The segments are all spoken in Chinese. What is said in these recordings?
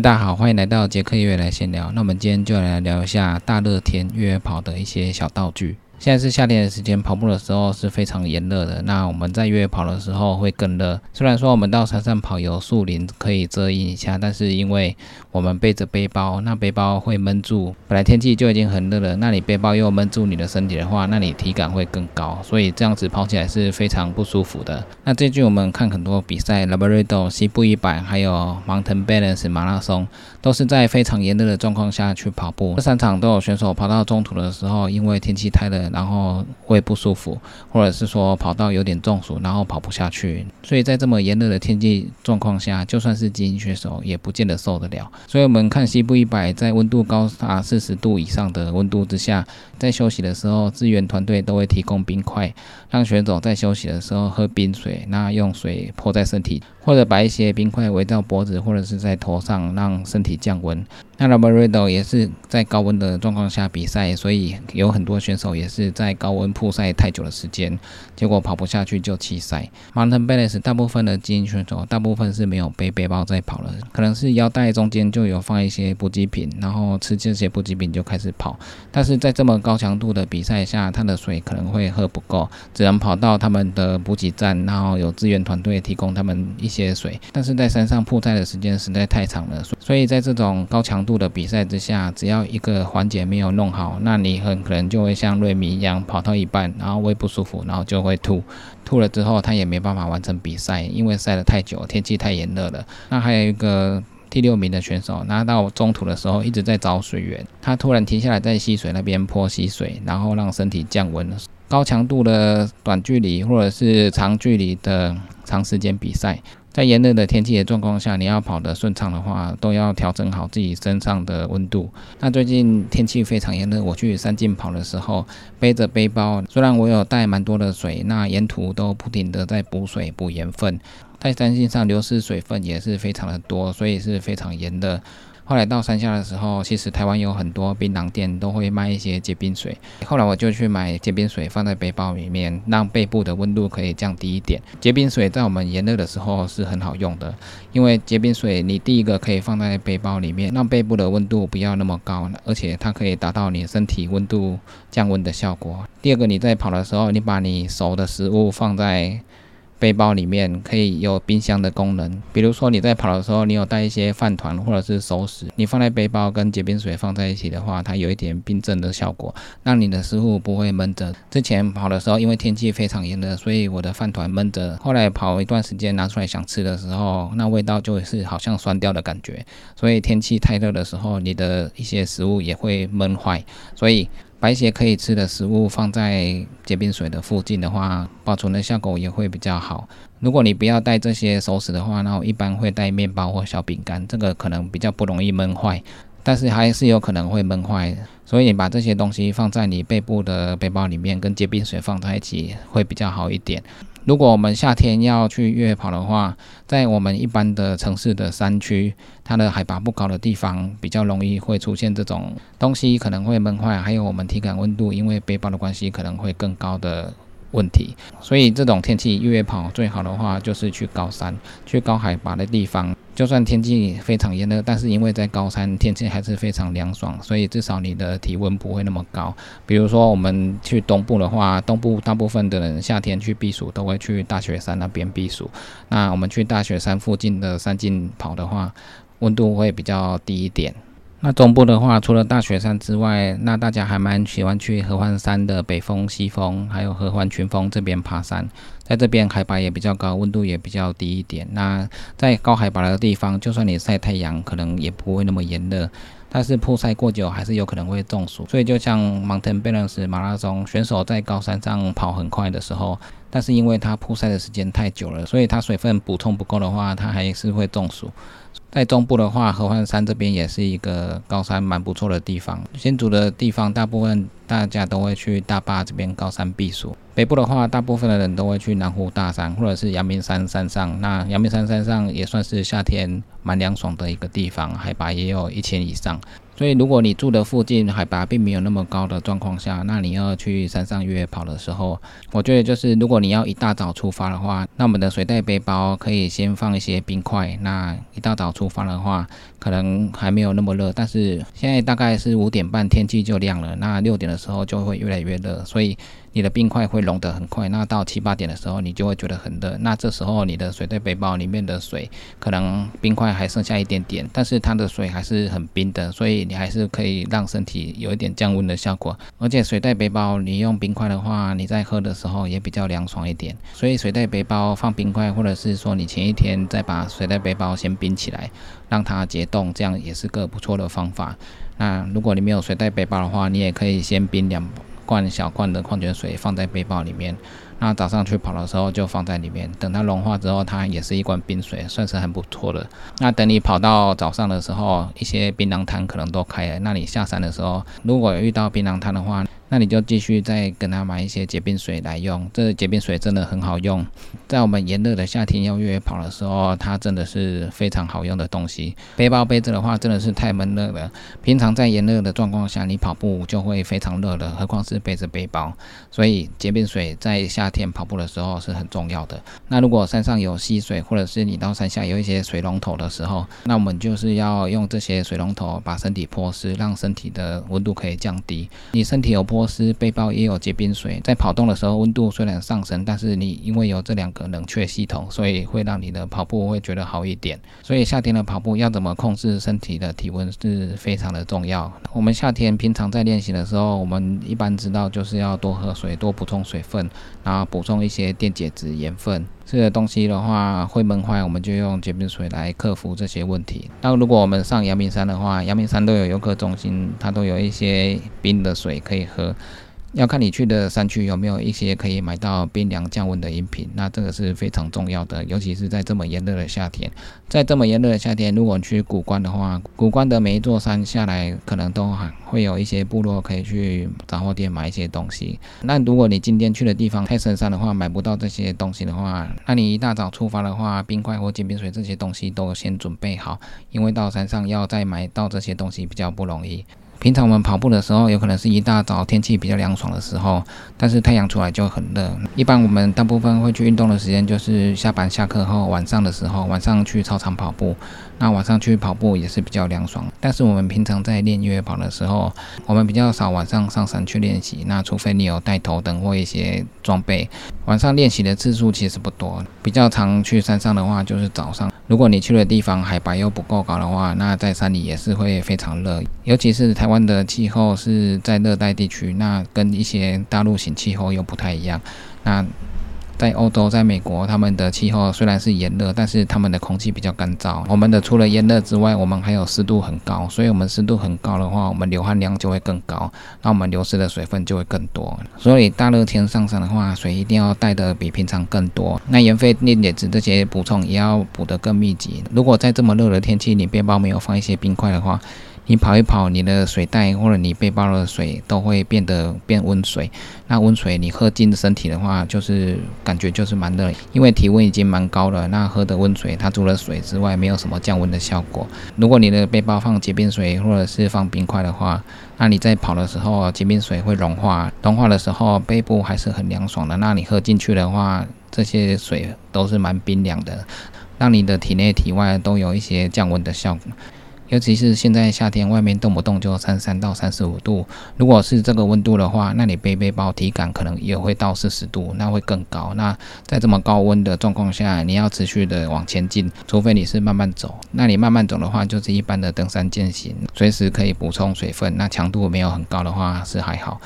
大家好，欢迎来到杰克音乐来闲聊。那我们今天就来聊一下大热天越野跑的一些小道具。现在是夏天的时间，跑步的时候是非常炎热的。那我们在越野跑的时候会更热。虽然说我们到山上跑有树林可以遮阴一下，但是因为我们背着背包，那背包会闷住。本来天气就已经很热了，那你背包又闷住你的身体的话，那你体感会更高，所以这样子跑起来是非常不舒服的。那最近我们看很多比赛，Labrado 西部一百，还有 Mountain Balance 马拉松，都是在非常炎热的状况下去跑步。这三场都有选手跑到中途的时候，因为天气太热。然后会不舒服，或者是说跑到有点中暑，然后跑不下去。所以在这么炎热的天气状况下，就算是精英选手也不见得受得了。所以我们看西部一百，在温度高达四十度以上的温度之下，在休息的时候，支援团队都会提供冰块，让选手在休息的时候喝冰水，那用水泼在身体，或者把一些冰块围到脖子或者是在头上，让身体降温。那 l a b r a d o 也是在高温的状况下比赛，所以有很多选手也是是在高温曝晒太久的时间，结果跑不下去就弃赛。Mountain Balance 大部分的精英选手，大部分是没有背背包在跑了，可能是腰带中间就有放一些补给品，然后吃这些补给品就开始跑。但是在这么高强度的比赛下，他的水可能会喝不够，只能跑到他们的补给站，然后有支援团队提供他们一些水。但是在山上曝晒的时间实在太长了，所以在这种高强度的比赛之下，只要一个环节没有弄好，那你很可能就会像瑞米一样跑到一半，然后胃不舒服，然后就会吐。吐了之后，他也没办法完成比赛，因为晒得太久，天气太炎热了。那还有一个第六名的选手，拿到中途的时候一直在找水源，他突然停下来在溪水那边泼溪水，然后让身体降温。高强度的短距离或者是长距离的长时间比赛。在炎热的天气的状况下，你要跑得顺畅的话，都要调整好自己身上的温度。那最近天气非常炎热，我去山径跑的时候，背着背包，虽然我有带蛮多的水，那沿途都不停的在补水、补盐分，在山径上流失水分也是非常的多，所以是非常炎热。后来到山下的时候，其实台湾有很多槟榔店都会卖一些结冰水。后来我就去买结冰水放在背包里面，让背部的温度可以降低一点。结冰水在我们炎热的时候是很好用的，因为结冰水你第一个可以放在背包里面，让背部的温度不要那么高，而且它可以达到你身体温度降温的效果。第二个你在跑的时候，你把你熟的食物放在。背包里面可以有冰箱的功能，比如说你在跑的时候，你有带一些饭团或者是熟食，你放在背包跟结冰水放在一起的话，它有一点冰镇的效果，让你的食物不会闷着。之前跑的时候，因为天气非常炎热，所以我的饭团闷着。后来跑一段时间拿出来想吃的时候，那味道就是好像酸掉的感觉。所以天气太热的时候，你的一些食物也会闷坏。所以白鞋可以吃的食物放在结冰水的附近的话，保存的效果也会比较好。如果你不要带这些熟食的话，那我一般会带面包或小饼干，这个可能比较不容易闷坏，但是还是有可能会闷坏。所以你把这些东西放在你背部的背包里面，跟结冰水放在一起会比较好一点。如果我们夏天要去越野跑的话，在我们一般的城市的山区，它的海拔不高的地方，比较容易会出现这种东西可能会闷坏，还有我们体感温度因为背包的关系可能会更高的。问题，所以这种天气越野跑最好的话就是去高山，去高海拔的地方。就算天气非常炎热，但是因为在高山天气还是非常凉爽，所以至少你的体温不会那么高。比如说我们去东部的话，东部大部分的人夏天去避暑都会去大雪山那边避暑。那我们去大雪山附近的山径跑的话，温度会比较低一点。那中部的话，除了大雪山之外，那大家还蛮喜欢去合欢山的北峰、西峰，还有合欢群峰这边爬山。在这边海拔也比较高，温度也比较低一点。那在高海拔的地方，就算你晒太阳，可能也不会那么炎热。但是曝晒过久，还是有可能会中暑。所以就像 Mountain Balance 马拉松选手在高山上跑很快的时候，但是因为他曝晒的时间太久了，所以他水分补充不够的话，他还是会中暑。在中部的话，合欢山这边也是一个高山蛮不错的地方。新竹的地方，大部分大家都会去大坝这边高山避暑。北部的话，大部分的人都会去南湖大山或者是阳明山山上。那阳明山山上也算是夏天蛮凉爽的一个地方，海拔也有一千以上。所以，如果你住的附近海拔并没有那么高的状况下，那你要去山上越野跑的时候，我觉得就是如果你要一大早出发的话，那我们的水袋背包可以先放一些冰块。那一大早出发的话，可能还没有那么热，但是现在大概是五点半，天气就亮了。那六点的时候就会越来越热，所以。你的冰块会融得很快，那到七八点的时候，你就会觉得很热。那这时候你的水袋背包里面的水可能冰块还剩下一点点，但是它的水还是很冰的，所以你还是可以让身体有一点降温的效果。而且水袋背包你用冰块的话，你在喝的时候也比较凉爽一点。所以水袋背包放冰块，或者是说你前一天再把水袋背包先冰起来，让它解冻，这样也是个不错的方法。那如果你没有水袋背包的话，你也可以先冰两。罐小罐的矿泉水放在背包里面，那早上去跑的时候就放在里面，等它融化之后，它也是一罐冰水，算是很不错的。那等你跑到早上的时候，一些槟榔摊可能都开了，那你下山的时候，如果遇到槟榔摊的话，那你就继续再跟他买一些结冰水来用，这结冰水真的很好用，在我们炎热的夏天要越野跑的时候，它真的是非常好用的东西。背包背着的话真的是太闷热了，平常在炎热的状况下，你跑步就会非常热了，何况是背着背包，所以结冰水在夏天跑步的时候是很重要的。那如果山上有溪水，或者是你到山下有一些水龙头的时候，那我们就是要用这些水龙头把身体泼湿，让身体的温度可以降低。你身体有泼。波斯背包也有结冰水，在跑动的时候温度虽然上升，但是你因为有这两个冷却系统，所以会让你的跑步会觉得好一点。所以夏天的跑步要怎么控制身体的体温是非常的重要。我们夏天平常在练习的时候，我们一般知道就是要多喝水，多补充水分，然后补充一些电解质、盐分。这个东西的话会闷坏，我们就用结冰水来克服这些问题。那如果我们上阳明山的话，阳明山都有游客中心，它都有一些冰的水可以喝。要看你去的山区有没有一些可以买到冰凉降温的饮品，那这个是非常重要的，尤其是在这么炎热的夏天。在这么炎热的夏天，如果去古关的话，古关的每一座山下来，可能都还会有一些部落可以去杂货店买一些东西。那如果你今天去的地方太深山的话，买不到这些东西的话，那你一大早出发的话，冰块或结冰水这些东西都先准备好，因为到山上要再买到这些东西比较不容易。平常我们跑步的时候，有可能是一大早天气比较凉爽的时候，但是太阳出来就很热。一般我们大部分会去运动的时间就是下班下课后晚上的时候，晚上去操场跑步。那晚上去跑步也是比较凉爽。但是我们平常在练越野跑的时候，我们比较少晚上上山去练习。那除非你有带头灯或一些装备，晚上练习的次数其实不多。比较常去山上的话，就是早上。如果你去的地方海拔又不够高的话，那在山里也是会非常热。尤其是台湾的气候是在热带地区，那跟一些大陆型气候又不太一样。那在欧洲，在美国，他们的气候虽然是炎热，但是他们的空气比较干燥。我们的除了炎热之外，我们还有湿度很高，所以我们湿度很高的话，我们流汗量就会更高，那我们流失的水分就会更多。所以大热天上山的话，水一定要带的比平常更多。那盐分、电解质这些补充也要补得更密集。如果在这么热的天气，你背包没有放一些冰块的话，你跑一跑，你的水袋或者你背包的水都会变得变温水。那温水你喝进身体的话，就是感觉就是蛮热，因为体温已经蛮高了。那喝的温水，它除了水之外，没有什么降温的效果。如果你的背包放结冰水或者是放冰块的话，那你在跑的时候，结冰水会融化，融化的时候背部还是很凉爽的。那你喝进去的话，这些水都是蛮冰凉的，让你的体内体外都有一些降温的效果。尤其是现在夏天，外面动不动就三三到三十五度。如果是这个温度的话，那你背背包体感可能也会到四十度，那会更高。那在这么高温的状况下，你要持续的往前进，除非你是慢慢走。那你慢慢走的话，就是一般的登山健行，随时可以补充水分。那强度没有很高的话，是还好。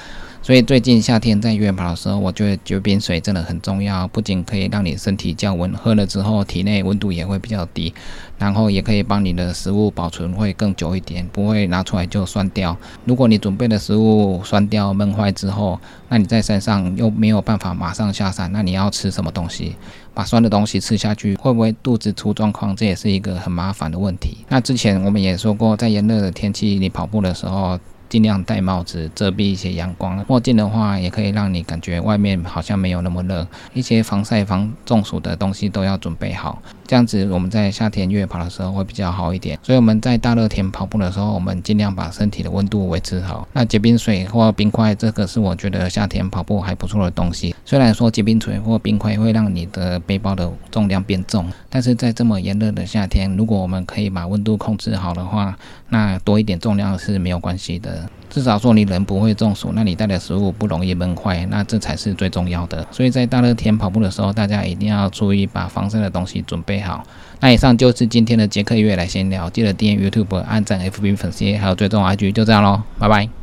所以最近夏天在越野跑的时候，我觉得结冰水真的很重要，不仅可以让你身体降温，喝了之后体内温度也会比较低，然后也可以帮你的食物保存会更久一点，不会拿出来就酸掉。如果你准备的食物酸掉闷坏之后，那你在山上又没有办法马上下山，那你要吃什么东西？把酸的东西吃下去，会不会肚子出状况？这也是一个很麻烦的问题。那之前我们也说过，在炎热的天气你跑步的时候。尽量戴帽子遮蔽一些阳光，墨镜的话也可以让你感觉外面好像没有那么热。一些防晒、防中暑的东西都要准备好。这样子我们在夏天越野跑的时候会比较好一点。所以我们在大热天跑步的时候，我们尽量把身体的温度维持好。那结冰水或冰块，这个是我觉得夏天跑步还不错的东西。虽然说结冰水或冰块会让你的背包的重量变重，但是在这么炎热的夏天，如果我们可以把温度控制好的话，那多一点重量是没有关系的。至少说你人不会中暑，那你带的食物不容易闷坏，那这才是最重要的。所以在大热天跑步的时候，大家一定要注意把防晒的东西准备好。那以上就是今天的杰克月来闲聊，记得订阅 YouTube、按赞 FB 粉丝，还有追踪 IG，就这样喽，拜拜。